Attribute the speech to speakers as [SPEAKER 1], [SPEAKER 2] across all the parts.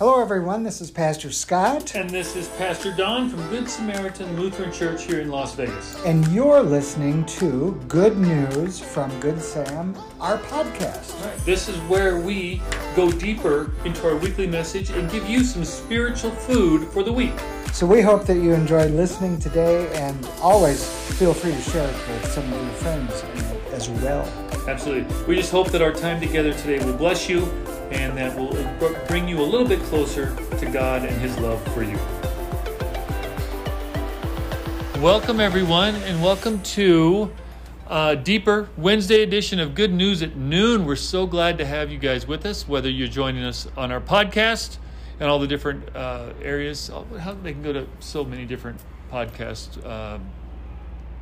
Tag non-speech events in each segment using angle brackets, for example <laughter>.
[SPEAKER 1] Hello, everyone. This is Pastor Scott,
[SPEAKER 2] And this is Pastor Don from Good Samaritan Lutheran Church here in Las Vegas.
[SPEAKER 1] and you're listening to Good News from Good Sam, our podcast.
[SPEAKER 2] This is where we go deeper into our weekly message and give you some spiritual food for the week.
[SPEAKER 1] So we hope that you enjoyed listening today, and always feel free to share it with some of your friends as well.
[SPEAKER 2] Absolutely. We just hope that our time together today will bless you and that will bring you a little bit closer to God and His love for you. Welcome, everyone, and welcome to uh, Deeper Wednesday edition of Good News at Noon. We're so glad to have you guys with us, whether you're joining us on our podcast and all the different uh, areas. How they can go to so many different podcast um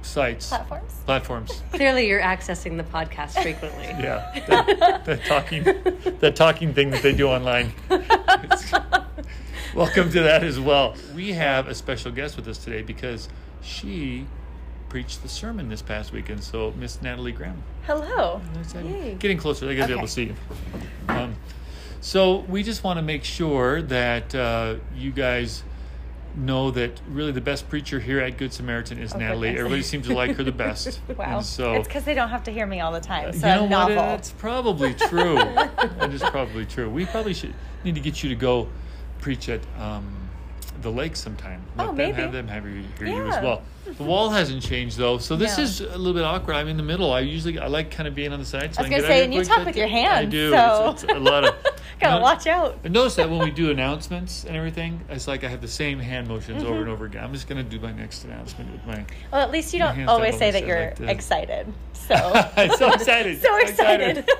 [SPEAKER 2] sites,
[SPEAKER 3] platforms.
[SPEAKER 2] platforms. <laughs>
[SPEAKER 4] Clearly, you're accessing the podcast frequently. <laughs>
[SPEAKER 2] Yeah, that, that talking, that talking thing that they do online. <laughs> Welcome to that as well. We have a special guest with us today because she preached the sermon this past weekend. So, Miss Natalie Graham,
[SPEAKER 3] Hello.
[SPEAKER 2] Getting closer. They gotta be able to see you. Um, so, we just want to make sure that uh, you guys know that really the best preacher here at Good Samaritan is
[SPEAKER 3] Oh,
[SPEAKER 2] Natalie.
[SPEAKER 3] goodness.
[SPEAKER 2] Everybody seems to like her the <laughs> best.
[SPEAKER 3] Wow.
[SPEAKER 2] And so
[SPEAKER 3] it's because they don't have to hear me all the time. So
[SPEAKER 2] you know
[SPEAKER 3] I'm
[SPEAKER 2] what?
[SPEAKER 3] novel.
[SPEAKER 2] That's probably true. <laughs> that is probably true. We probably should need to get you to go preach at um, the lake sometime. Let
[SPEAKER 3] Oh,
[SPEAKER 2] them
[SPEAKER 3] maybe.
[SPEAKER 2] have them have you hear you as well. The wall hasn't changed though, so this
[SPEAKER 3] No.
[SPEAKER 2] is a little bit awkward. I'm in the middle. I usually I like kind of being on the side. So
[SPEAKER 3] I was
[SPEAKER 2] get out
[SPEAKER 3] say, and you talk with your hands.
[SPEAKER 2] I do.
[SPEAKER 3] so-
[SPEAKER 2] It's, it's a lot of. <laughs>
[SPEAKER 3] Gotta watch out.
[SPEAKER 2] I notice that when we do announcements and everything, it's like I have the same hand motions
[SPEAKER 3] Mm-hmm.
[SPEAKER 2] over and over again. I'm just gonna do my next announcement with my.
[SPEAKER 3] Well, at least you don't always say that you're
[SPEAKER 2] like
[SPEAKER 3] excited. So. <laughs>
[SPEAKER 2] I'm so excited. <laughs>
[SPEAKER 3] so excited. <laughs>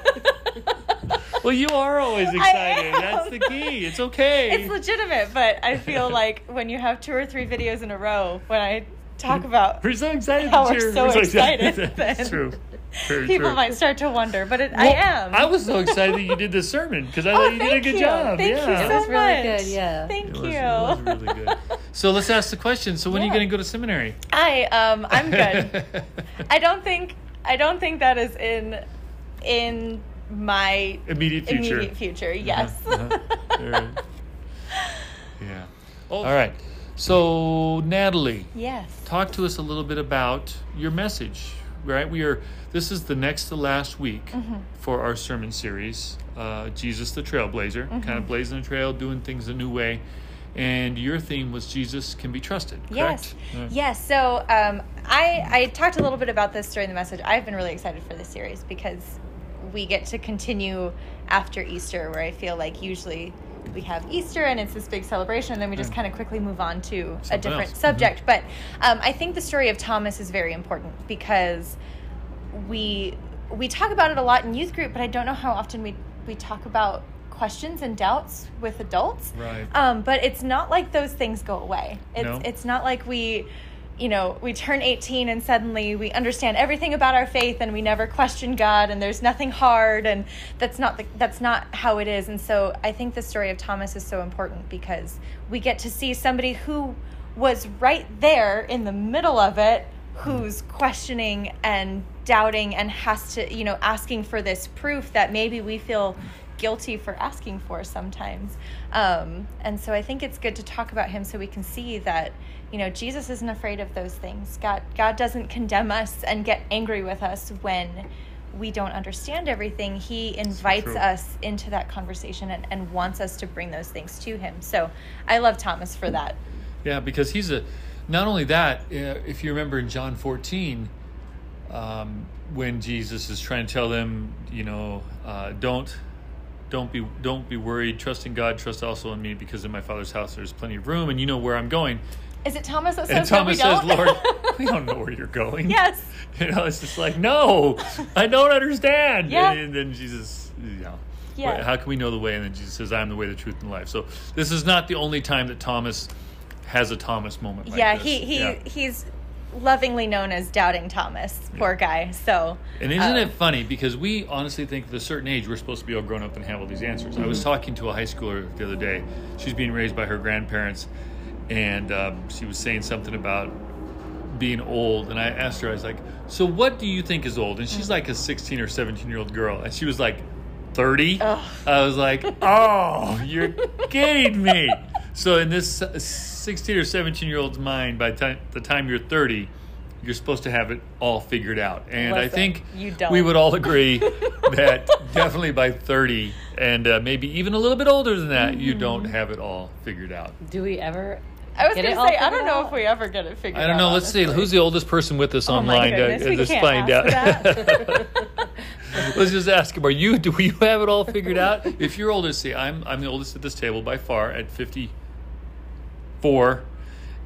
[SPEAKER 2] Well, you are always excited. That's the key. It's okay.
[SPEAKER 3] it's legitimate, but I feel like when you have two or three videos in a row, when I talk about
[SPEAKER 2] We're so excited.
[SPEAKER 3] How
[SPEAKER 2] that
[SPEAKER 3] we're so
[SPEAKER 2] we're
[SPEAKER 3] excited,
[SPEAKER 2] That's
[SPEAKER 3] then
[SPEAKER 2] true. Very
[SPEAKER 3] people
[SPEAKER 2] true.
[SPEAKER 3] might start to wonder, but it, I am.
[SPEAKER 2] I was so <laughs> excited that you did this sermon because I
[SPEAKER 3] Oh,
[SPEAKER 2] thought you did a good
[SPEAKER 3] you.
[SPEAKER 2] job.
[SPEAKER 3] Thank you
[SPEAKER 2] yeah.
[SPEAKER 4] It
[SPEAKER 3] so
[SPEAKER 4] was really
[SPEAKER 3] much.
[SPEAKER 4] good, yeah.
[SPEAKER 3] Thank
[SPEAKER 2] It was,
[SPEAKER 3] you.
[SPEAKER 2] it was really good. So let's ask the question. So when are you going to go to seminary?
[SPEAKER 3] I um I'm good. <laughs> I don't think I don't think that is in in my
[SPEAKER 2] Immediate future.
[SPEAKER 3] immediate future. Yes.
[SPEAKER 2] Uh-huh, uh-huh. All right. <laughs> Yeah. All right. So Natalie,
[SPEAKER 3] yes.
[SPEAKER 2] talk to us a little bit about your message right we are this is the next to last week
[SPEAKER 3] Mm-hmm.
[SPEAKER 2] for our sermon series uh, jesus the trailblazer
[SPEAKER 3] Mm-hmm.
[SPEAKER 2] kind of blazing the trail doing things a new way and your theme was jesus can be trusted
[SPEAKER 3] Yes.
[SPEAKER 2] correct? Yeah.
[SPEAKER 3] Yes. So um, I I talked a little bit about this during the message. I've been really excited for this series because we get to continue after Easter, where I feel like usually we have Easter and it's this big celebration, and then we just kind of quickly move on to a different
[SPEAKER 2] else.
[SPEAKER 3] Subject. But um, I think the story of Thomas is very important because we we talk about it a lot in youth group, but I don't know how often we we talk about questions and doubts with adults.
[SPEAKER 2] Right.
[SPEAKER 3] Um, but it's not like those things go away. It's
[SPEAKER 2] No.
[SPEAKER 3] it's not like we you know, we turn 18 and suddenly we understand everything about our faith and we never question God and there's nothing hard and that's not the, that's not how it is. And so I think the story of Thomas is so important because we get to see somebody who was right there in the middle of it who's questioning and doubting and has to, you know, asking for this proof that maybe we feel guilty for asking for sometimes. Um, and so I think it's good to talk about him so we can see that, you know, Jesus isn't afraid of those things. God, God doesn't condemn us and get angry with us when we don't understand everything. He invites
[SPEAKER 2] true.
[SPEAKER 3] us into that conversation and, and wants us to bring those things to him. So I love Thomas for that.
[SPEAKER 2] Yeah, because he's a. Not only that, uh, if you remember in John 14, um, when Jesus is trying to tell them, you know, uh, don't, don't be, don't be worried. Trust in God. Trust also in me, because in my Father's house there's plenty of room, and you know where I'm going.
[SPEAKER 3] Is it Thomas that
[SPEAKER 2] And
[SPEAKER 3] says
[SPEAKER 2] Thomas
[SPEAKER 3] that
[SPEAKER 2] says,
[SPEAKER 3] we don't?
[SPEAKER 2] Lord, <laughs> we don't know where you're going.
[SPEAKER 3] yes. <laughs>
[SPEAKER 2] You know, it's just like, no, I don't understand.
[SPEAKER 3] Yeah.
[SPEAKER 2] And then Jesus, you know,
[SPEAKER 3] Yeah.
[SPEAKER 2] "Well, how can we know the way? And then Jesus says, I am the way, the truth, and life. So this is not the only time that Thomas has a Thomas moment. Like
[SPEAKER 3] yeah,
[SPEAKER 2] this.
[SPEAKER 3] he he
[SPEAKER 2] Yeah.
[SPEAKER 3] he's lovingly known as doubting Thomas. Poor guy. So
[SPEAKER 2] And isn't
[SPEAKER 3] um,
[SPEAKER 2] it funny because we honestly think at a certain age we're supposed to be all grown up and have all these answers. I
[SPEAKER 3] Mm-hmm.
[SPEAKER 2] was talking to a high schooler the other day. She's being raised by her grandparents, and um, she was saying something about being old. And I asked her, I was like, "So what do you think is old?" And
[SPEAKER 3] Mm.
[SPEAKER 2] she's like a 16 or 17 year old girl, and she was like, 30. I was like, oh, you're kidding me. So in this 16 or 17 year old's mind, by the time, the time you're 30, you're supposed to have it all figured out. And I think
[SPEAKER 3] you don't.
[SPEAKER 2] we would all agree <laughs> that definitely by 30 and uh, maybe even a little bit older than that, you don't have it all figured out.
[SPEAKER 4] Do we ever?
[SPEAKER 3] I was going to say, I don't know
[SPEAKER 4] out?
[SPEAKER 3] if we ever get it figured out.
[SPEAKER 2] I don't know. Let's see. Who's the oldest person with us
[SPEAKER 3] Oh my
[SPEAKER 2] online?
[SPEAKER 3] goodness, we
[SPEAKER 2] let's
[SPEAKER 3] can't
[SPEAKER 2] find out. <laughs> <laughs> let's just ask him. Are you? Do you have it all figured out? If you're oldest, see, I'm I'm the oldest at this table by far at 54.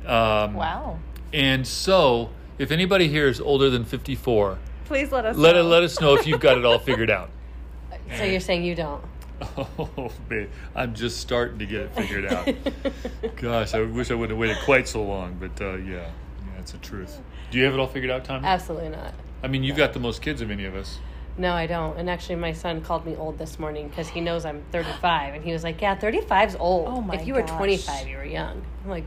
[SPEAKER 2] Um,
[SPEAKER 3] Wow.
[SPEAKER 2] And so, if anybody here is older than 54,
[SPEAKER 3] Please let us
[SPEAKER 2] let it
[SPEAKER 3] know.
[SPEAKER 2] let us know if you've got it all figured out. <laughs>
[SPEAKER 4] So you're saying you don't?
[SPEAKER 2] Oh man, I'm just starting to get it figured out. Gosh, I wish I wouldn't have waited quite so long, but uh, yeah, yeah, it's the truth. Do you have it all figured out, Tommy?
[SPEAKER 4] Absolutely not.
[SPEAKER 2] I mean, you've got the most kids of any of us.
[SPEAKER 4] No, I don't. And actually, my son called me old this morning because he knows I'm 35, and he was like, "Yeah, 35's old.
[SPEAKER 3] Oh my
[SPEAKER 4] if you were 25, you were young." I'm like,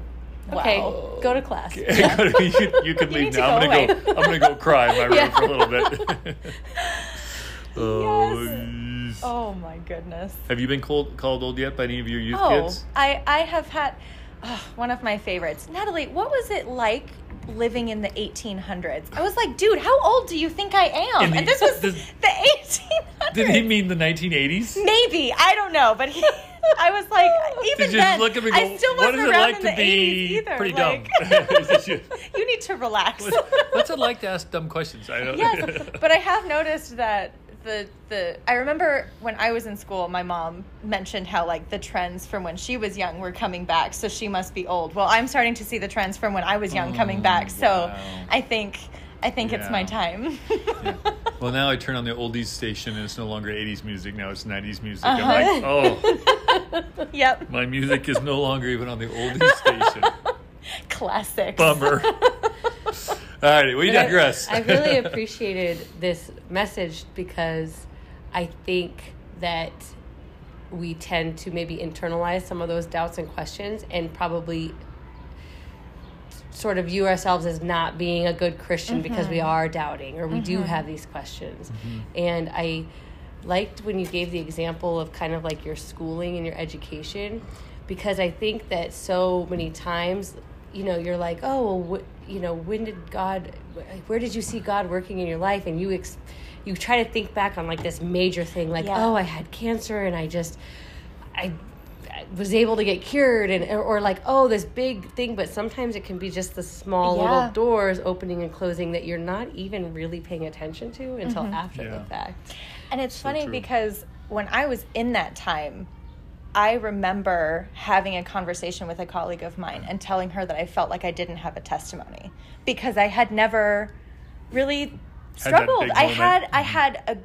[SPEAKER 4] "Okay,
[SPEAKER 3] Wow.
[SPEAKER 4] go to class." <laughs>
[SPEAKER 2] you could, <laughs> you could leave
[SPEAKER 3] need to
[SPEAKER 2] now. I'm
[SPEAKER 3] go
[SPEAKER 2] gonna go. I'm gonna go cry in my room
[SPEAKER 4] Yeah.
[SPEAKER 2] for a little bit. <laughs> oh,
[SPEAKER 3] Yes. Oh my goodness.
[SPEAKER 2] Have you been called called old yet by any of your youth
[SPEAKER 3] Oh,
[SPEAKER 2] kids?
[SPEAKER 3] I I have had oh, one of my favorites. Natalie, what was it like living in the 1800s? I was like, dude, how old do you think I am?
[SPEAKER 2] The-
[SPEAKER 3] and this was <laughs>
[SPEAKER 2] the-
[SPEAKER 3] the 1800s.
[SPEAKER 2] Did he mean the 1980s?
[SPEAKER 3] Maybe I don't know, but he. I was like, <laughs> even then,
[SPEAKER 2] look at me and
[SPEAKER 3] I still
[SPEAKER 2] what
[SPEAKER 3] wasn't
[SPEAKER 2] is it
[SPEAKER 3] around
[SPEAKER 2] like
[SPEAKER 3] in
[SPEAKER 2] to
[SPEAKER 3] the
[SPEAKER 2] be
[SPEAKER 3] 80s either.
[SPEAKER 2] pretty
[SPEAKER 3] like,
[SPEAKER 2] dumb? <laughs>
[SPEAKER 3] you need to relax.
[SPEAKER 2] What's it like to ask dumb questions? I don't
[SPEAKER 3] yes, but I have noticed that the the I remember when I was in school, my mom mentioned how like the trends from when she was young were coming back, so she must be old. Well, I'm starting to see the trends from when I was young coming
[SPEAKER 2] Oh,
[SPEAKER 3] back, so
[SPEAKER 2] wow.
[SPEAKER 3] I think I think it's my time.
[SPEAKER 2] Yeah. <laughs> Well, now I turn on the oldies station and it's no longer 80s music. Now it's 90s music.
[SPEAKER 3] Uh-huh.
[SPEAKER 2] I'm like, oh, <laughs>
[SPEAKER 3] yep,
[SPEAKER 2] my music is no longer even on the oldies station. <laughs>
[SPEAKER 3] Classic.
[SPEAKER 2] Bummer. All right, we
[SPEAKER 4] But I-
[SPEAKER 2] digress.
[SPEAKER 4] I, really <laughs> appreciated this message because I think that we tend to maybe internalize some of those doubts and questions and probably sort of view ourselves as not being a good Christian because we mm-hmm. are doubting or we do mm-hmm. have these questions. Mm-hmm. And I liked when you gave the example of kind of like your schooling and your education because I think that so many times, you know, you're like, oh, well, wh- you know, when did God, where did you see God working in your life? And you, ex- you try to think back on like this major thing, like,
[SPEAKER 3] Yeah.
[SPEAKER 4] oh, I had cancer and I just, I, I was able to get cured, and or, or like, oh, this big thing. But sometimes it can be just the small
[SPEAKER 3] Yeah.
[SPEAKER 4] little doors opening and closing that you're not even really paying attention to until
[SPEAKER 3] Mm-hmm.
[SPEAKER 4] after
[SPEAKER 2] Yeah.
[SPEAKER 4] the fact.
[SPEAKER 3] And it's funny
[SPEAKER 2] true.
[SPEAKER 3] because when I was in that time, I remember having a conversation with a colleague of mine and telling her that I felt like I didn't have a testimony because I had never really struggled.
[SPEAKER 2] big
[SPEAKER 3] I had I had a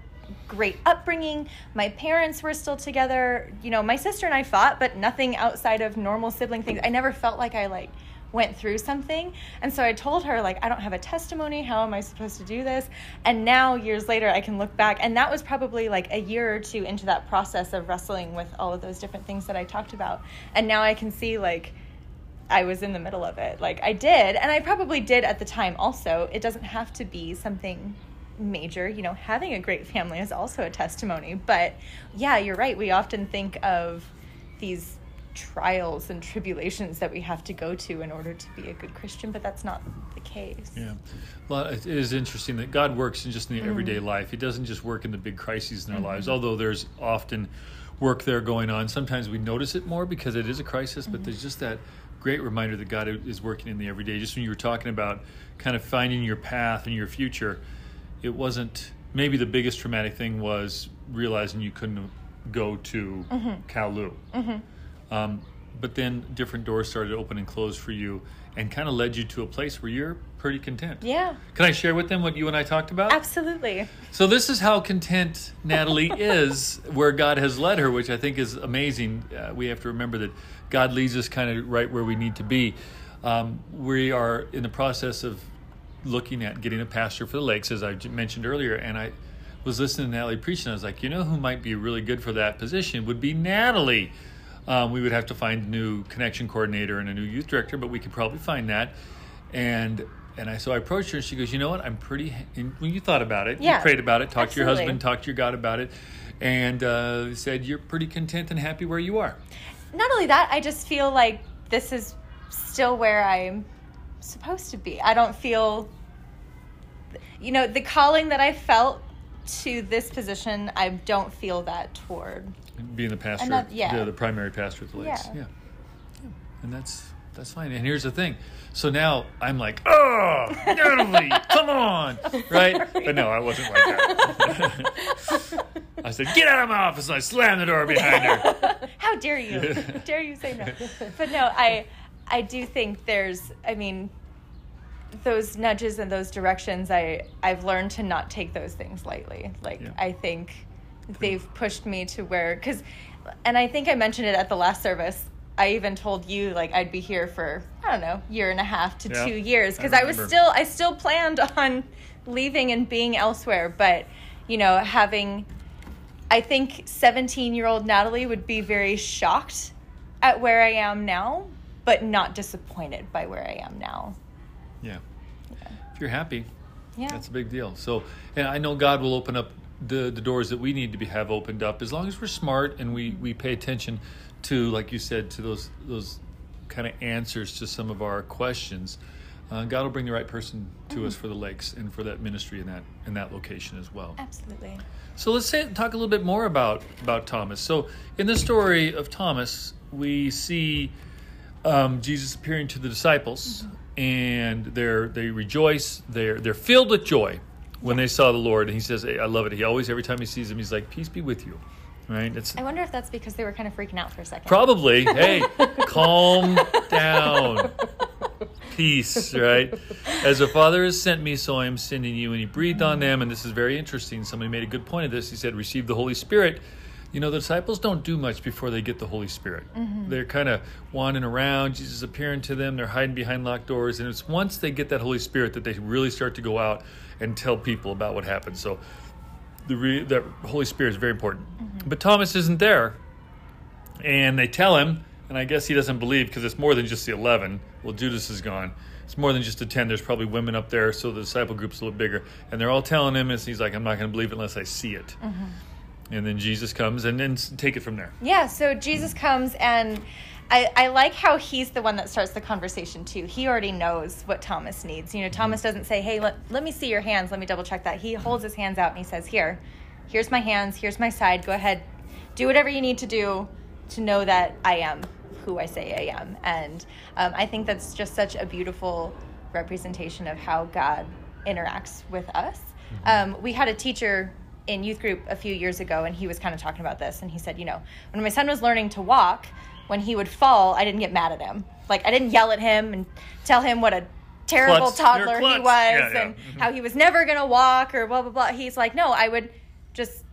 [SPEAKER 3] great upbringing. My parents were still together. You know, my sister and I fought, but nothing outside of normal sibling things. I never felt like I like went through something. And so I told her like I don't have a testimony. How am I supposed to do this? And now years later I can look back and that was probably like a year or two into that process of wrestling with all of those different things that I talked about. And now I can see like I was in the middle of it. Like I did, and I probably did at the time also. It doesn't have to be something major. You know, having a great family is also a testimony. But yeah, you're right. We often think of these trials and tribulations that we have to go to in order to be a good Christian, but that's not the case.
[SPEAKER 2] Yeah. Well, it is interesting that God works in just in the everyday
[SPEAKER 3] Mm-hmm.
[SPEAKER 2] life. He doesn't just work in the big crises in our lives, although there's often work there going on. Sometimes we notice it more because it is a crisis,
[SPEAKER 3] Mm-hmm.
[SPEAKER 2] but there's just that great reminder that God is working in the everyday. Just when you were talking about kind of finding your path and your future, it wasn't maybe the biggest traumatic thing was realizing you couldn't go to
[SPEAKER 3] Mm-hmm.
[SPEAKER 2] Kowloon. Um, but then different doors started to open and close for you and kind of led you to a place where you're pretty content.
[SPEAKER 3] Yeah,
[SPEAKER 2] Can I share with them what you and I talked about?
[SPEAKER 3] absolutely.
[SPEAKER 2] So this is how content Natalie <laughs> is, where God has led her, which I think is amazing. Uh, we have to remember that God leads us kind of right where we need to be. Um, we are in the process of looking at getting a pastor for the lakes, as I mentioned earlier, and I was listening to Natalie preach, and I was like, you know, who might be really good for that position would be Natalie. Um, we would have to find a new connection coordinator and a new youth director, but we could probably find that. And and I so I approached her, and she goes, you know what? I'm pretty. And when you thought about it,
[SPEAKER 3] Yeah,
[SPEAKER 2] you prayed about it, talked to your husband, talked to your God about it. and uh, said you're pretty content and happy where you are.
[SPEAKER 3] Not only that, I just feel like this is still where I'm supposed to be. I don't feel, you know, the calling that I felt to this position, I don't feel that toward.
[SPEAKER 2] Being the pastor,
[SPEAKER 3] And that- yeah.
[SPEAKER 2] the, the primary pastor at the lakes.
[SPEAKER 3] Yeah.
[SPEAKER 2] Yeah. Yeah. And that's that's fine. And here's the thing. So now I'm like, oh, Natalie, <laughs> come on, right? But no, I wasn't like that. <laughs> I said, get out of my office, and I slammed the door behind her. <laughs>
[SPEAKER 3] How dare you? How dare you say no? But no, I I do think there's I mean those nudges and those directions I I've learned to not take those things lightly. Like
[SPEAKER 2] Yeah.
[SPEAKER 3] I think they've pushed me to where cuz and I think I mentioned it at the last service. I even told you like I'd be here for I don't know, year and a half to
[SPEAKER 2] Yeah,
[SPEAKER 3] 2 years cuz I, was still I still planned <laughs> on leaving and being elsewhere, but you know, having I think 17 year old Natalie would be very shocked at where I am now, but not disappointed by where I am now.
[SPEAKER 2] Yeah. If you're happy,
[SPEAKER 3] Yeah.
[SPEAKER 2] That's a big deal. So, and I know God will open up the, the doors that we need to be, have opened up as long as we're smart and we, we pay attention to, like you said, to those those kind of answers to some of our questions. Uh, God will bring the right person to us for the lakes and for that ministry in that in that location as well.
[SPEAKER 3] Absolutely.
[SPEAKER 2] So let's say, talk a little bit more about about Thomas. So in the story of Thomas, we see um, Jesus appearing to the disciples, and they're they rejoice. They're they're filled with joy when they saw the Lord. And he says, "I love it." He always, every time he sees him, he's like, "Peace be with you." Right? It's
[SPEAKER 3] I wonder if that's because they were kind of freaking out for a second.
[SPEAKER 2] probably. <laughs> hey, calm down. Peace, right? As the Father has sent me, so I am sending you. And he breathed on them, and this is very interesting. Somebody made a good point of this. He said, Receive the Holy Spirit. You know, the disciples don't do much before they get the Holy Spirit. Mm-hmm. They're kind of wandering around, Jesus appearing to them, they're hiding behind locked doors. And it's once they get that Holy Spirit that they really start to go out and tell people about what happened. So the, re- the Holy Spirit is very important. Mm-hmm. But Thomas isn't there and they tell him, and I guess he doesn't believe because it's more than just the 11. Well, Judas is gone. It's more than just the 10. There's probably women up there, so the disciple group's a little bigger. And they're all telling him, and he's like, I'm not going to believe it unless I see it. Mm-hmm. And then Jesus comes, and then take it from there.
[SPEAKER 3] Yeah, so Jesus comes and I, I like how he's the one that starts the conversation too. He already knows what Thomas needs. You know, Thomas doesn't say, Hey, let, let me see your hands, let me double check that. He holds his hands out and he says, Here, here's my hands, here's my side, go ahead, do whatever you need to do to know that I am who I say I am. And um, I think that's just such a beautiful representation of how God interacts with us. Um, we had a teacher in youth group a few years ago, and he was kind of talking about this. And he said, You know, when my son was learning to walk, when he would fall, I didn't get mad at him. Like, I didn't yell at him and tell him what a terrible
[SPEAKER 2] Klutz.
[SPEAKER 3] Toddler he was
[SPEAKER 2] Yeah, yeah.
[SPEAKER 3] and
[SPEAKER 2] Mhm.
[SPEAKER 3] how he was never going to walk or blah, blah, blah. He's like, No, I would just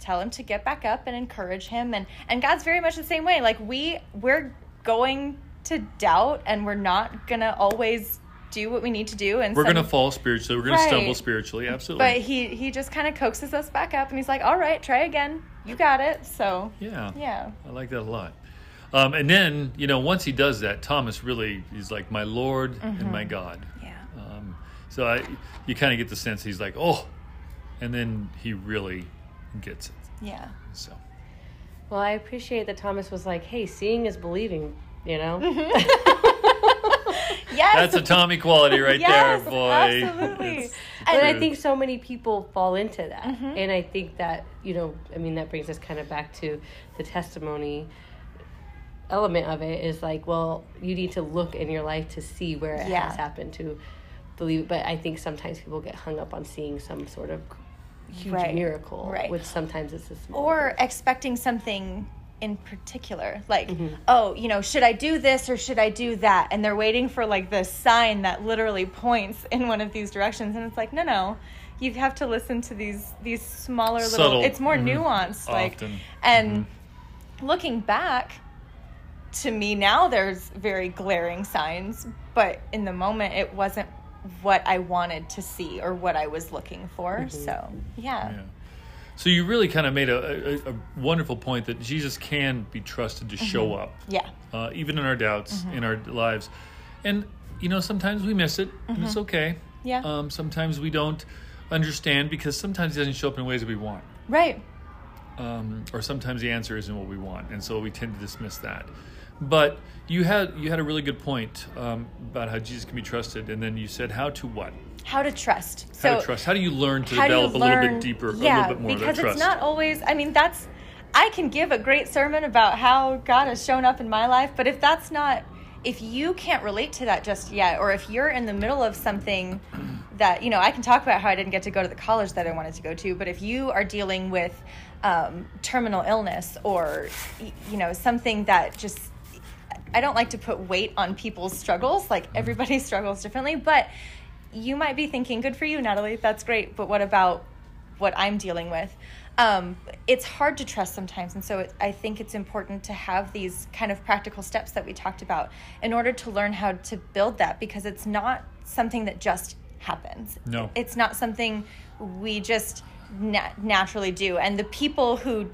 [SPEAKER 3] tell him to get back up and encourage him and and God's very much the same way like we we're going to doubt and we're not going to always do what we need to do and
[SPEAKER 2] We're
[SPEAKER 3] some-
[SPEAKER 2] going to fall spiritually. We're going to
[SPEAKER 3] Right.
[SPEAKER 2] stumble spiritually. Absolutely.
[SPEAKER 3] but he he just kind of coaxes us back up and he's like all right try again you got it so
[SPEAKER 2] yeah.
[SPEAKER 3] yeah
[SPEAKER 2] I like that a lot. Um, and then, you know, once he does that, Thomas really is like, my Lord and my God.
[SPEAKER 3] yeah
[SPEAKER 2] Um, so I, you kind of get the sense he's like, oh, and then he really gets it.
[SPEAKER 3] yeah
[SPEAKER 2] So
[SPEAKER 4] Well, I appreciate that Thomas was like, "Hey, seeing is believing," you know. <laughs> <laughs>
[SPEAKER 3] yes
[SPEAKER 2] that's a Tommy quality right <laughs>
[SPEAKER 3] yes,
[SPEAKER 2] there, boy.
[SPEAKER 3] absolutely
[SPEAKER 2] It's-
[SPEAKER 4] and I think so many people fall into that,
[SPEAKER 3] Mm-hmm.
[SPEAKER 4] and I think that you know, I mean, that brings us kind of back to the testimony element of it. Is like, well, you need to look in your life to see where it
[SPEAKER 3] Yeah.
[SPEAKER 4] has happened to believe. it. But I think sometimes people get hung up on seeing some sort of huge
[SPEAKER 3] Right,
[SPEAKER 4] miracle,
[SPEAKER 3] right.
[SPEAKER 4] which sometimes it's a small.
[SPEAKER 3] or
[SPEAKER 4] thing.
[SPEAKER 3] expecting something in particular like
[SPEAKER 2] Mm-hmm.
[SPEAKER 3] oh you know should i do this or should i do that and they're waiting for like the sign that literally points in one of these directions and it's like no no you have to listen to these these smaller little it's more
[SPEAKER 2] Mhm.
[SPEAKER 3] nuanced like
[SPEAKER 2] Often.
[SPEAKER 3] and
[SPEAKER 2] Mm-hmm.
[SPEAKER 3] looking back to me now there's very glaring signs but in the moment it wasn't what i wanted to see or what i was looking for so yeah.
[SPEAKER 2] Yeah. So you really kind of made a, a, a wonderful point that Jesus can be trusted to show up,
[SPEAKER 3] yeah
[SPEAKER 2] uh, even in our doubts, in our lives. And, you know, sometimes we miss it, and it's okay.
[SPEAKER 3] Yeah.
[SPEAKER 2] Um, sometimes we don't understand because sometimes he doesn't show up in ways that we want.
[SPEAKER 3] right
[SPEAKER 2] um, or sometimes the answer isn't what we want, and so we tend to dismiss that. But you had you had a really good point um, about how Jesus can be trusted, and then you said how to what?
[SPEAKER 3] How to trust.
[SPEAKER 2] How
[SPEAKER 3] so
[SPEAKER 2] to trust? How do you learn to
[SPEAKER 3] how do you
[SPEAKER 2] develop a little bit deeper,
[SPEAKER 3] yeah,
[SPEAKER 2] a little bit more
[SPEAKER 3] because
[SPEAKER 2] of that trust?
[SPEAKER 3] it's not always. I mean, that's. I can give a great sermon about how God has shown up in my life, but if that's not, if you can't relate to that just yet, or if you're in the middle of something <clears throat> that you know, I can talk about how I didn't get to go to the college that I wanted to go to, but if you are dealing with um, terminal illness or you know something that just I don't like to put weight on people's struggles. Like everybody <laughs> struggles differently, but you might be thinking, "Good for you, Natalie. That's great." But what about what I'm dealing with? Um, it's hard to trust sometimes, and so it, I think it's important to have these kind of practical steps that we talked about in order to learn how to build that because it's not something that just happens.
[SPEAKER 2] No.
[SPEAKER 3] it's not something we just na- naturally do. And the people who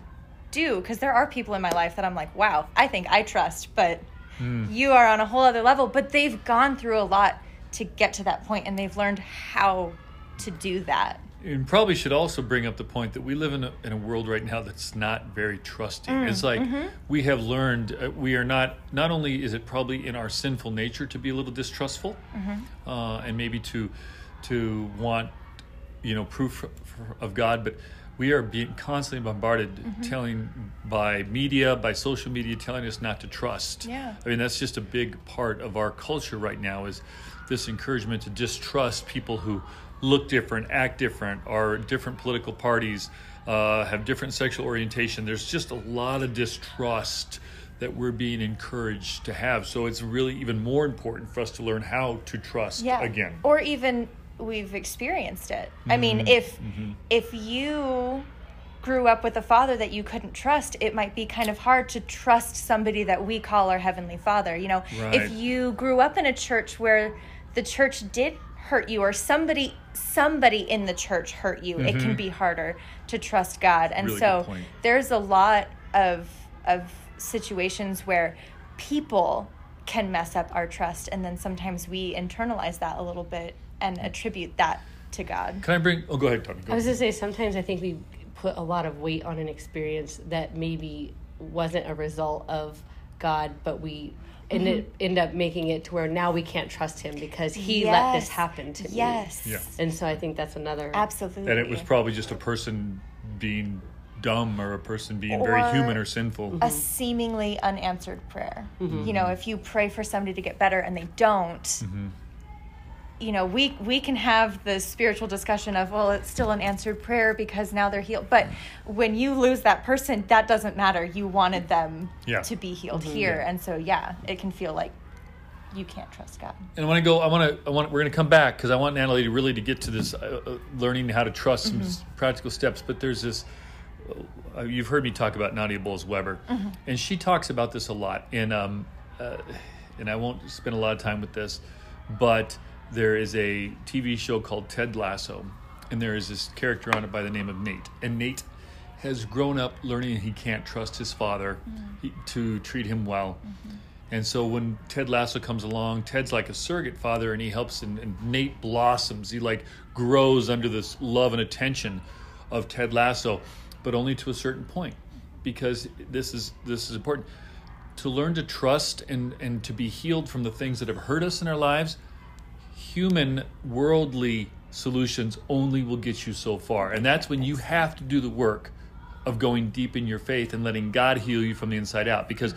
[SPEAKER 3] do, because there are people in my life that I'm like, wow, I think I trust, but you are on a whole other level. But they've gone through a lot to get to that point, and they've learned how to do that.
[SPEAKER 2] And probably should also bring up the point that we live in a, in a world right now that's not very trusting.
[SPEAKER 3] Mm,
[SPEAKER 2] it's like
[SPEAKER 3] mm-hmm.
[SPEAKER 2] we have learned uh, we are not. Not only is it probably in our sinful nature to be a little distrustful,
[SPEAKER 3] Mm-hmm.
[SPEAKER 2] uh, and maybe to to want you know proof of God, but we are being constantly bombarded,
[SPEAKER 3] Mm-hmm.
[SPEAKER 2] telling by media, by social media, telling us not to trust.
[SPEAKER 3] Yeah.
[SPEAKER 2] I mean that's just a big part of our culture right now is this encouragement to distrust people who look different, act different, are different political parties, uh, have different sexual orientation. There's just a lot of distrust that we're being encouraged to have. So it's really even more important for us to learn how to trust
[SPEAKER 3] yeah
[SPEAKER 2] again.
[SPEAKER 3] or even we've experienced it. I mean mm-hmm. if mm-hmm. if you grew up with a father that you couldn't trust it might be kind of hard to trust somebody that we call our heavenly father. You know
[SPEAKER 2] Right.
[SPEAKER 3] if you grew up in a church where the church did hurt you or somebody somebody in the church hurt you it can mm-hmm. be harder to trust god. And
[SPEAKER 2] Really
[SPEAKER 3] so there's a lot of of situations where people can mess up our trust and then sometimes we internalize that a little bit and attribute that to god
[SPEAKER 2] Can I bring? Oh, go ahead, Tony. Go
[SPEAKER 4] I was gonna say sometimes I think we put a lot of weight on an experience that maybe wasn't a result of God, but we end,
[SPEAKER 3] Mm-hmm.
[SPEAKER 4] it, end up making it to where now we can't trust Him because He let this happen to me.
[SPEAKER 3] yes
[SPEAKER 2] Yeah.
[SPEAKER 4] And so I think that's another.
[SPEAKER 3] absolutely
[SPEAKER 2] and it was probably just a person being dumb or a person being very human or sinful.
[SPEAKER 3] a seemingly unanswered prayer
[SPEAKER 2] Mm-hmm.
[SPEAKER 3] you know if you pray for somebody to get better and they don't
[SPEAKER 2] Mm-hmm.
[SPEAKER 3] You know we we can have the spiritual discussion of well it's still an answered prayer because now they're healed but when you lose that person that doesn't matter you wanted them
[SPEAKER 2] Yeah.
[SPEAKER 3] to be healed here and so yeah it can feel like you can't trust god
[SPEAKER 2] And I want to go. I want to. I want. We're going to come back because I want Natalie to really to get to this uh, uh, learning how to trust some s- practical steps. But there's this. Uh, you've heard me talk about Nadia Bolz-Weber, and she talks about this a lot. And um, uh, and I won't spend a lot of time with this, but there is a TV show called Ted Lasso, and there is this character on it by the name of Nate, and Nate has grown up learning he can't trust his father mm. he, to treat him well. Mm-hmm. And so when Ted Lasso comes along, Ted's like a surrogate father, and he helps, and, and Nate blossoms. He like grows under this love and attention of Ted Lasso, but only to a certain point, because this is this is important to learn to trust and and to be healed from the things that have hurt us in our lives. Human, worldly solutions only will get you so far, and that's when you have to do the work of going deep in your faith and letting God heal you from the inside out, because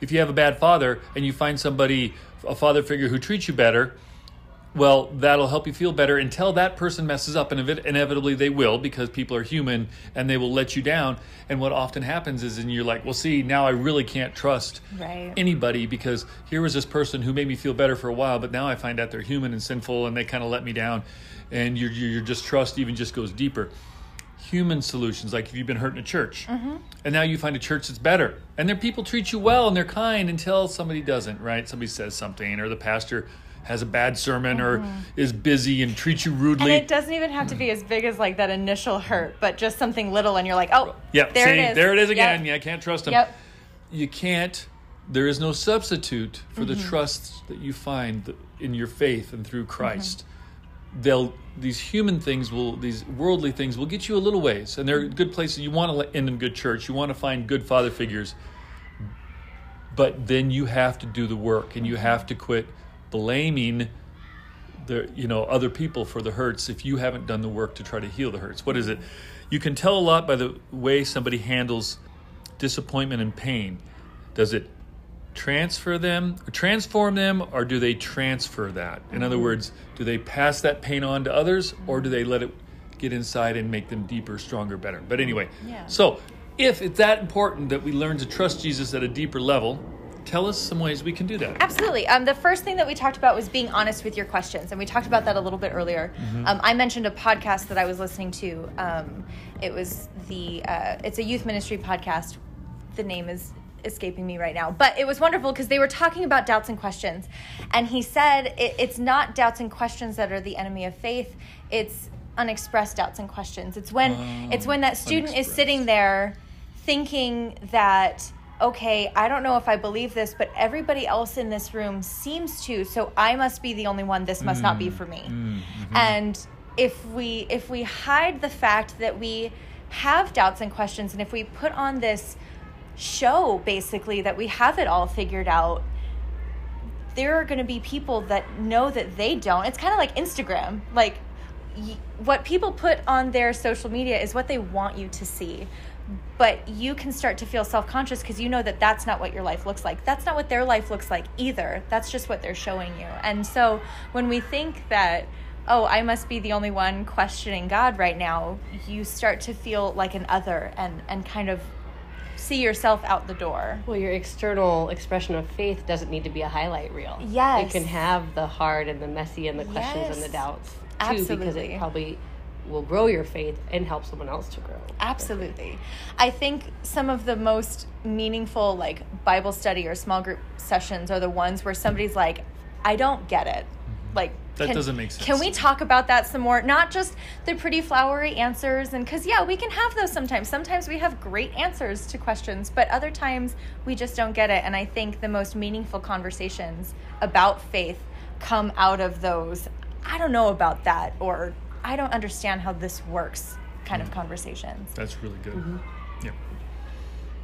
[SPEAKER 2] if you have a bad father and you find somebody, a father figure who treats you better, well, that'll help you feel better until that person messes up, and inevitably they will because people are human and they will let you down. And what often happens is, and you're like, well, see, now I really can't trust
[SPEAKER 3] Right.
[SPEAKER 2] anybody because here was this person who made me feel better for a while, but now I find out they're human and sinful and they kind of let me down. And your, your, your distrust even just goes deeper human solutions like if you've been hurt in a church mm-hmm. and now you find a church that's better and their people treat you well and they're kind until somebody doesn't right somebody says something or the pastor has a bad sermon or is busy and treats you rudely.
[SPEAKER 3] and it doesn't even have to be as big as like that initial hurt but just something little and you're like oh
[SPEAKER 2] yep
[SPEAKER 3] there
[SPEAKER 2] see,
[SPEAKER 3] it is.
[SPEAKER 2] There it is
[SPEAKER 3] Yep.
[SPEAKER 2] again yeah i can't trust him.
[SPEAKER 3] yep.
[SPEAKER 2] You can't there is no substitute for the
[SPEAKER 3] Mm-hmm.
[SPEAKER 2] trust that you find in your faith and through christ. They'll these human things will these worldly things will get you a little ways and they're good places. You want to end in good church. You want to find good father figures. But then you have to do the work and you have to quit blaming the you know other people for the hurts if you haven't done the work to try to heal the hurts. What is it? You can tell a lot by the way somebody handles disappointment and pain. Does it transfer them or transform them or do they transfer that? In other words do they pass that pain on to others or do they let it get inside and make them deeper stronger better? But anyway
[SPEAKER 3] Yeah.
[SPEAKER 2] so if it's that important that we learn to trust jesus at a deeper level tell us some ways we can do that
[SPEAKER 3] Absolutely. Um, the first thing that we talked about was being honest with your questions, and we talked about that a little bit earlier. Um, I mentioned a podcast that I was listening to. Um, it was the uh, it's a youth ministry podcast. The name is escaping me right now, but it was wonderful because they were talking about doubts and questions, and he said it, it's not doubts and questions that are the enemy of faith. It's unexpressed doubts and questions. It's when
[SPEAKER 2] Oh,
[SPEAKER 3] it's when that student is sitting there thinking that okay i don't know if i believe this but everybody else in this room seems to so i must be the only one this must not be mm, for me mm, mm-hmm. and if we if we hide the fact that we have doubts and questions and if we put on this show basically that we have it all figured out there are going to be people that know that they don't. It's kind of like Instagram. Like y- what people put on their social media is what they want you to see. But you can start to feel self-conscious because you know that that's not what your life looks like. That's not what their life looks like either. That's just what they're showing you. And so when we think that oh, I must be the only one questioning God right now, you start to feel like an other and and kind of see yourself out the door.
[SPEAKER 4] Well, your external expression of faith doesn't need to be a highlight reel.
[SPEAKER 3] Yes.
[SPEAKER 4] It can have the hard and the messy and the questions and the doubts too, because it probably will grow your faith and help someone else to grow.
[SPEAKER 3] Absolutely. I think some of the most meaningful like Bible study or small group sessions are the ones where somebody's like, I don't get it. Like
[SPEAKER 2] Mm-hmm. That doesn't make sense.
[SPEAKER 3] Can we talk about that some more? Not just the pretty flowery answers and cuz yeah, we can have those sometimes. Sometimes we have great answers to questions, but other times we just don't get it and I think the most meaningful conversations about faith come out of those I don't know about that or I don't understand how this works kind of conversations.
[SPEAKER 2] That's really good.
[SPEAKER 3] Mm-hmm.
[SPEAKER 2] Yeah.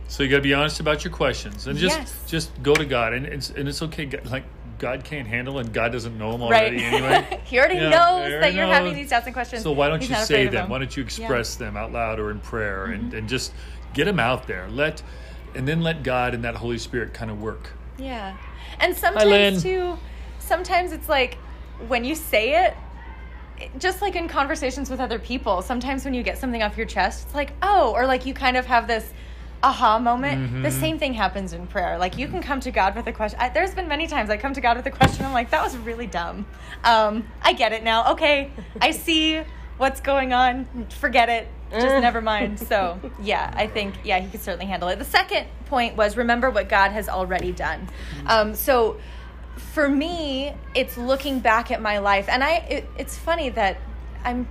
[SPEAKER 2] So you got to be honest about your questions and just
[SPEAKER 3] Yes.
[SPEAKER 2] just go to God and it's and it's okay. Like God can't handle and God doesn't know them already
[SPEAKER 3] Right.
[SPEAKER 2] anyway. <laughs>
[SPEAKER 3] he already
[SPEAKER 2] Yeah,
[SPEAKER 3] knows
[SPEAKER 2] he
[SPEAKER 3] that
[SPEAKER 2] already
[SPEAKER 3] you're
[SPEAKER 2] knows.
[SPEAKER 3] having these doubts and questions.
[SPEAKER 2] So why don't
[SPEAKER 3] He's
[SPEAKER 2] you say
[SPEAKER 3] of
[SPEAKER 2] them? Why don't you
[SPEAKER 3] Yeah. Mm-hmm.
[SPEAKER 2] express them out loud or in prayer and and just get them out there. Let and then let God and that Holy Spirit kind of work.
[SPEAKER 3] Yeah. And
[SPEAKER 2] Lynn.
[SPEAKER 3] sometimes too, sometimes it's like when you say it, it- just like in conversations with other people, sometimes when you get something off your chest, it's like, oh, or like you kind of have this aha moment. The same thing happens in prayer. Like you can come to God with a question. I, there's been many times I come to God with a question. I'm like, that was really dumb. Um, I get it now. Okay, I see what's going on. Forget it. Just never mind. So yeah, I think yeah he could certainly handle it. The second point was remember what God has already done. Um, so for me, it's looking back at my life, and I. It, it's funny that I'm.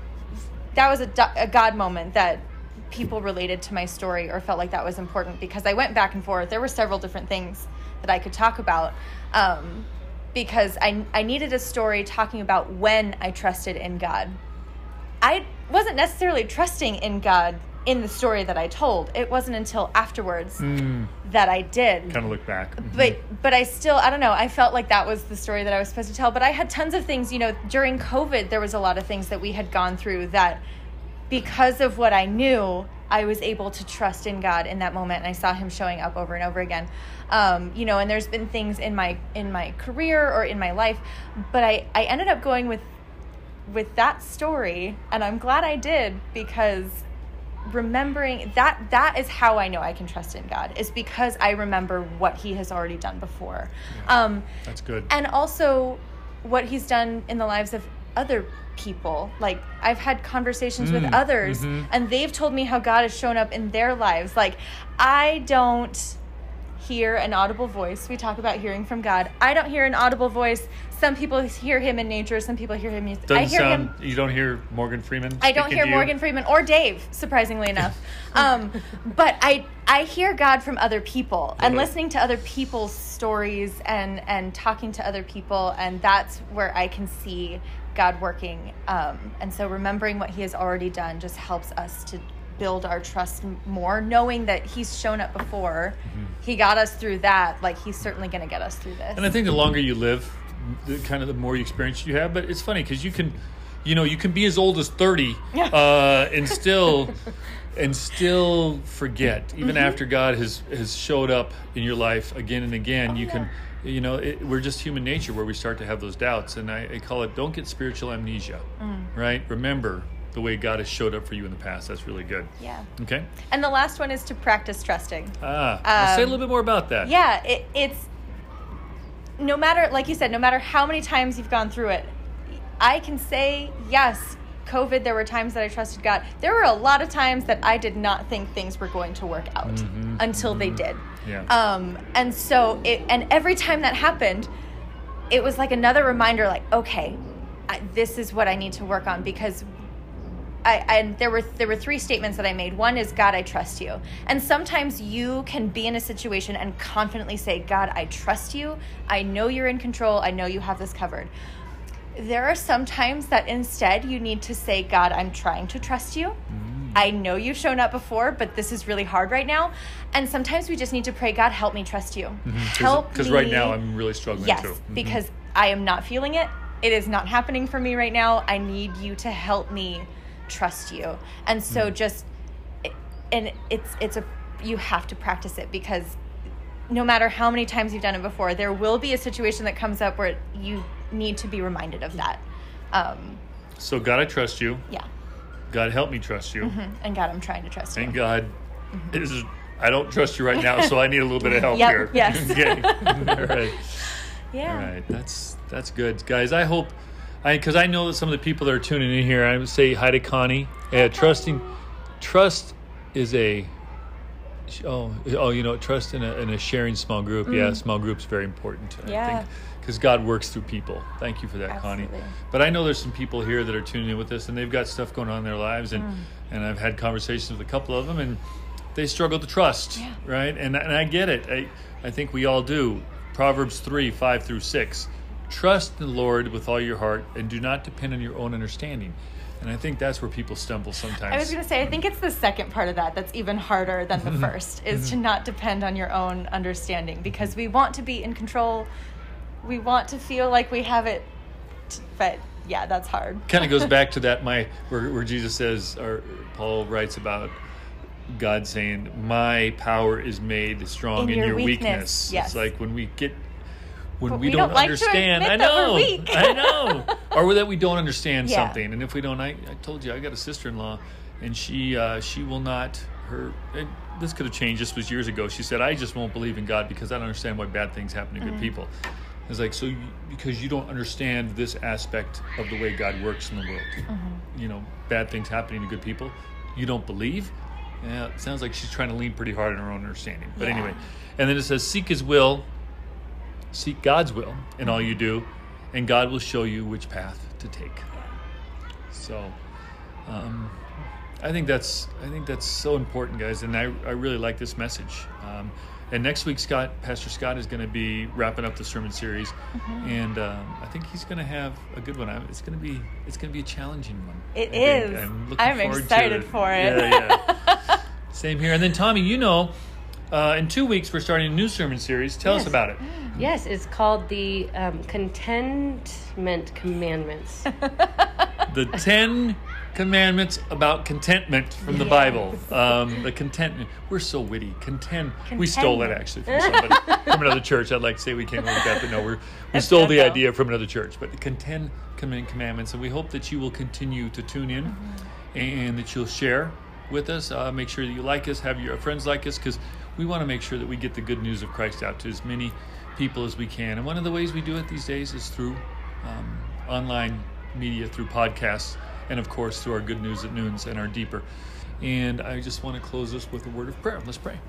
[SPEAKER 3] That was a, a God moment that people related to my story or felt like that was important because I went back and forth. There were several different things that I could talk about. Um, because I, I needed a story talking about when I trusted in God. I wasn't necessarily trusting in God in the story that I told. It wasn't until afterwards that I did.
[SPEAKER 2] Kind of look back.
[SPEAKER 3] but but I still I don't know I felt like that was the story that I was supposed to tell. But I had tons of things you know during COVID there was a lot of things that we had gone through that because of what I knew I was able to trust in God in that moment. And I saw him showing up over and over again. Um, you know and there's been things in my in my career or in my life. But I I ended up going with with that story. And I'm glad I did because remembering that that is how I know I can trust in God is because I remember what he has already done before. Um
[SPEAKER 2] That's good.
[SPEAKER 3] and also what he's done in the lives of other people. Like I've had conversations with
[SPEAKER 2] Mm,
[SPEAKER 3] others
[SPEAKER 2] mhm.
[SPEAKER 3] and they've told me how God has shown up in their lives. Like I don't hear an audible voice. We talk about hearing from God. I don't hear an audible voice. Some people hear him in nature, some people hear him
[SPEAKER 2] Doesn't
[SPEAKER 3] I hear
[SPEAKER 2] sound.
[SPEAKER 3] him
[SPEAKER 2] You don't hear Morgan Freeman.
[SPEAKER 3] I don't hear
[SPEAKER 2] you?
[SPEAKER 3] Morgan Freeman or Dave, surprisingly enough. <laughs> Um, but I I hear God from other people and listening to other people's stories and and talking to other people, and that's where I can see God working. Um, and so remembering what He has already done just helps us to build our trust more, knowing that He's shown up before. He got us through that. Like He's certainly going to get us through this.
[SPEAKER 2] And I think the longer you live, the kind of the more experience you have. But it's funny because you can, you know, you can be as old as thirty uh, and still <laughs> and still forget, even
[SPEAKER 3] Mm-hmm.
[SPEAKER 2] after God has has showed up in your life again and again.
[SPEAKER 3] Oh,
[SPEAKER 2] you
[SPEAKER 3] yeah.
[SPEAKER 2] can. You know, it, we're just human nature where we start to have those doubts, and I, I call it "don't get spiritual amnesia."
[SPEAKER 3] Mm.
[SPEAKER 2] Right? Remember the way God has showed up for you in the past. That's really good.
[SPEAKER 3] yeah.
[SPEAKER 2] Okay.
[SPEAKER 3] And the last one is to practice trusting.
[SPEAKER 2] Ah, let's say a
[SPEAKER 3] Um,
[SPEAKER 2] little bit more about that.
[SPEAKER 3] Yeah, it, it's no matter, like you said, no matter how many times you've gone through it, I can say, yes, COVID, there were times that I trusted God. There were a lot of times that I did not think things were going to work out until they did.
[SPEAKER 2] Yeah.
[SPEAKER 3] Um, and so, it, and every time that happened, it was like another reminder like, okay, I, this is what I need to work on because I, and there were there were three statements that I made. One is God, I trust you. And sometimes you can be in a situation and confidently say, God, I trust you. I know you're in control. I know you have this covered. There are some times that instead you need to say, God, I'm trying to trust you. I know you've shown up before, but this is really hard right now. And sometimes we just need to pray, God, help me trust you. Help
[SPEAKER 2] Because right now I'm really struggling
[SPEAKER 3] Yes,
[SPEAKER 2] too. Mhm.
[SPEAKER 3] because I am not feeling it. It is not happening for me right now. I need you to help me trust you. And so
[SPEAKER 2] Hmm.
[SPEAKER 3] just and it's it's a you have to practice it because no matter how many times you've done it before, there will be a situation that comes up where you need to be reminded of that. Um,
[SPEAKER 2] So God, I trust you.
[SPEAKER 3] yeah.
[SPEAKER 2] God, help me trust you.
[SPEAKER 3] And God, I'm trying to trust you.
[SPEAKER 2] And God, is I don't trust you right now, so I need a little bit of help
[SPEAKER 3] Yep,
[SPEAKER 2] here.
[SPEAKER 3] yes. <laughs>
[SPEAKER 2] okay. <laughs> All right.
[SPEAKER 3] Yeah.
[SPEAKER 2] All right. That's that's good, guys. I hope, because I know that some of the people that are tuning in here. I would say hi to Connie. Yeah, trusting, trust is a. Oh, oh, you know, trust in a, in a sharing small group. Yeah, small group's very important. I
[SPEAKER 3] Mm. Yeah.
[SPEAKER 2] think, because God works through people. Thank you for that, Connie. But I know there's some people here that are tuning in with us, and they've got stuff going on in their lives, and
[SPEAKER 3] Mm.
[SPEAKER 2] and I've had conversations with a couple of them, and they struggle to trust,
[SPEAKER 3] Yeah.
[SPEAKER 2] right? And and I get it. I I think we all do. Proverbs three five through six. Trust the Lord with all your heart, and do not depend on your own understanding. And I think that's where people stumble sometimes.
[SPEAKER 3] I was going to say, I think it's the second part of that that's even harder than the <laughs> first, is to not depend on your own understanding because we want to be in control. We want to feel like we have it, but yeah, that's hard.
[SPEAKER 2] kind of goes back to that <laughs> my where, where Jesus says or Paul writes about God saying, "My power is made strong
[SPEAKER 3] In
[SPEAKER 2] in,
[SPEAKER 3] your
[SPEAKER 2] your,
[SPEAKER 3] weakness."
[SPEAKER 2] weakness."
[SPEAKER 3] Yes.
[SPEAKER 2] It's like when we get when
[SPEAKER 3] But
[SPEAKER 2] we,
[SPEAKER 3] we
[SPEAKER 2] don't,
[SPEAKER 3] don't like
[SPEAKER 2] understand. I
[SPEAKER 3] admit that we're
[SPEAKER 2] know. I know, <laughs> or that we don't understand
[SPEAKER 3] Yeah.
[SPEAKER 2] something. And if we don't, I, I told you I got a sister-in-law, and she uh, she will not her. This could have changed. This was years ago. She said, "I just won't believe in God because I don't understand why bad things happen to
[SPEAKER 3] Mm-hmm.
[SPEAKER 2] good people." It's like so you, because you don't understand this aspect of the way God works in the world.
[SPEAKER 3] Mm-hmm.
[SPEAKER 2] You know, bad things happening to good people. You don't believe. Yeah, it sounds like she's trying to lean pretty hard on her own understanding. But
[SPEAKER 3] Yeah.
[SPEAKER 2] anyway, and then it says, "Seek His will, seek God's will in all you do, and God will show you which path to take." So, um, I think that's I think that's so important, guys, and I, I really like this message. Um, and next week, Scott, Pastor Scott, is going to be wrapping up the sermon series,
[SPEAKER 3] Mm-hmm.
[SPEAKER 2] and um, I think he's going to have a good one. It's going to be it's going to be a challenging one.
[SPEAKER 3] It is.
[SPEAKER 2] I'm,
[SPEAKER 3] I'm excited for it.
[SPEAKER 2] Yeah, yeah. <laughs> Same here. And then Tommy, you know, uh, in two weeks we're starting a new sermon series. Tell us about it.
[SPEAKER 4] Yes, it's called the um, Contentment Commandments. <laughs>
[SPEAKER 2] the Ten Commandments about contentment from the Bible. Um, the contentment. We're so witty. Content. We stole it actually from somebody <laughs> from another church. I'd like to say we came up with that, but no, we're, we stole the idea from another church. But the content commandments, and we hope that you will continue to tune in
[SPEAKER 3] Mm-hmm.
[SPEAKER 2] and that you'll share with us. Uh, make sure that you like us, have your friends like us, because we want to make sure that we get the good news of Christ out to as many people as we can. And one of the ways we do it these days is through um, online media, through podcasts, and of course through our Good News at Noons and our Deeper. And I just want to close this with a word of prayer. Let's pray.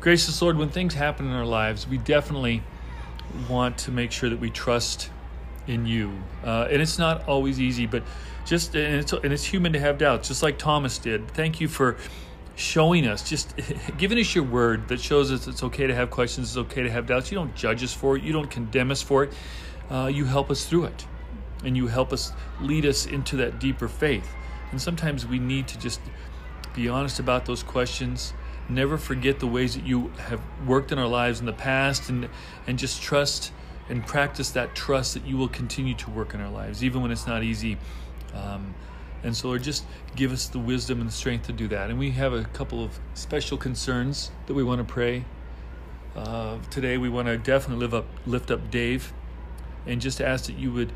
[SPEAKER 2] Gracious Lord, when things happen in our lives, we definitely want to make sure that we trust in you. Uh, and it's not always easy, but just and it's and it's human to have doubts, just like Thomas did. Thank you for showing us, just <laughs> giving us your word that shows us it's okay to have questions, it's okay to have doubts. You don't judge us for it, you don't condemn us for it. Uh, you help us through it. and you help us lead us into that deeper faith. And sometimes we need to just be honest about those questions. Never forget the ways that you have worked in our lives in the past and and just trust and practice that trust that you will continue to work in our lives, even when it's not easy. Um, and so, Lord, just give us the wisdom and the strength to do that. And we have a couple of special concerns that we want to pray. Uh, today, we want to definitely live up, lift up Dave and just ask that you would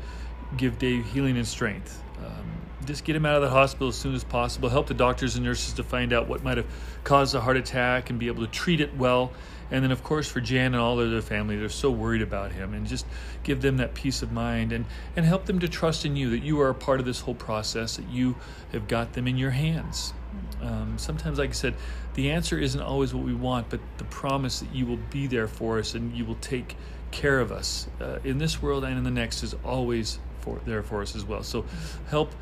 [SPEAKER 2] give Dave healing and strength. Um, just get him out of the hospital as soon as possible. Help the doctors and nurses to find out what might have caused the heart attack and be able to treat it well. And then, of course, for Jan and all of their family, they're so worried about him. And just give them that peace of mind and, and help them to trust in you that you are a part of this whole process, that you have got them in your hands. Um, sometimes, like I said, the answer isn't always what we want, but the promise that you will be there for us and you will take care of us uh, in this world and in the next is always for, there for us as well. So help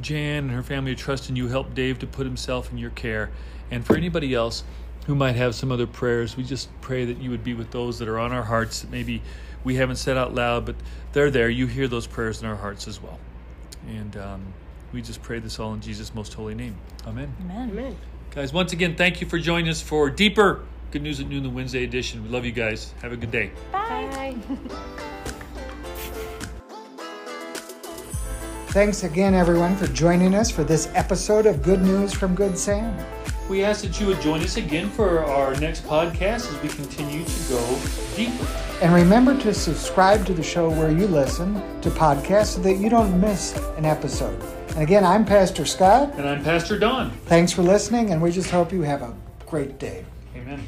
[SPEAKER 2] Jan and her family to trust in you. Help Dave to put himself in your care. And for anybody else who might have some other prayers, we just pray that you would be with those that are on our hearts that maybe we haven't said out loud, but they're there. You hear those prayers in our hearts as well. And um, we just pray this all in Jesus' most holy name. Amen.
[SPEAKER 3] Amen.
[SPEAKER 4] Amen.
[SPEAKER 2] Guys, once again, thank you for joining us for Deeper Good News at Noon, the Wednesday edition. We love you guys. Have a good day.
[SPEAKER 3] Bye.
[SPEAKER 4] Bye. <laughs>
[SPEAKER 1] Thanks again, everyone, for joining us for this episode of Good News from Good Sam.
[SPEAKER 2] We ask that you would join us again for our next podcast as we continue to go deeper.
[SPEAKER 1] And remember to subscribe to the show where you listen to podcasts so that you don't miss an episode. And again, I'm Pastor Scott.
[SPEAKER 2] And I'm Pastor Don.
[SPEAKER 1] Thanks for listening, and we just hope you have a great day.
[SPEAKER 2] Amen.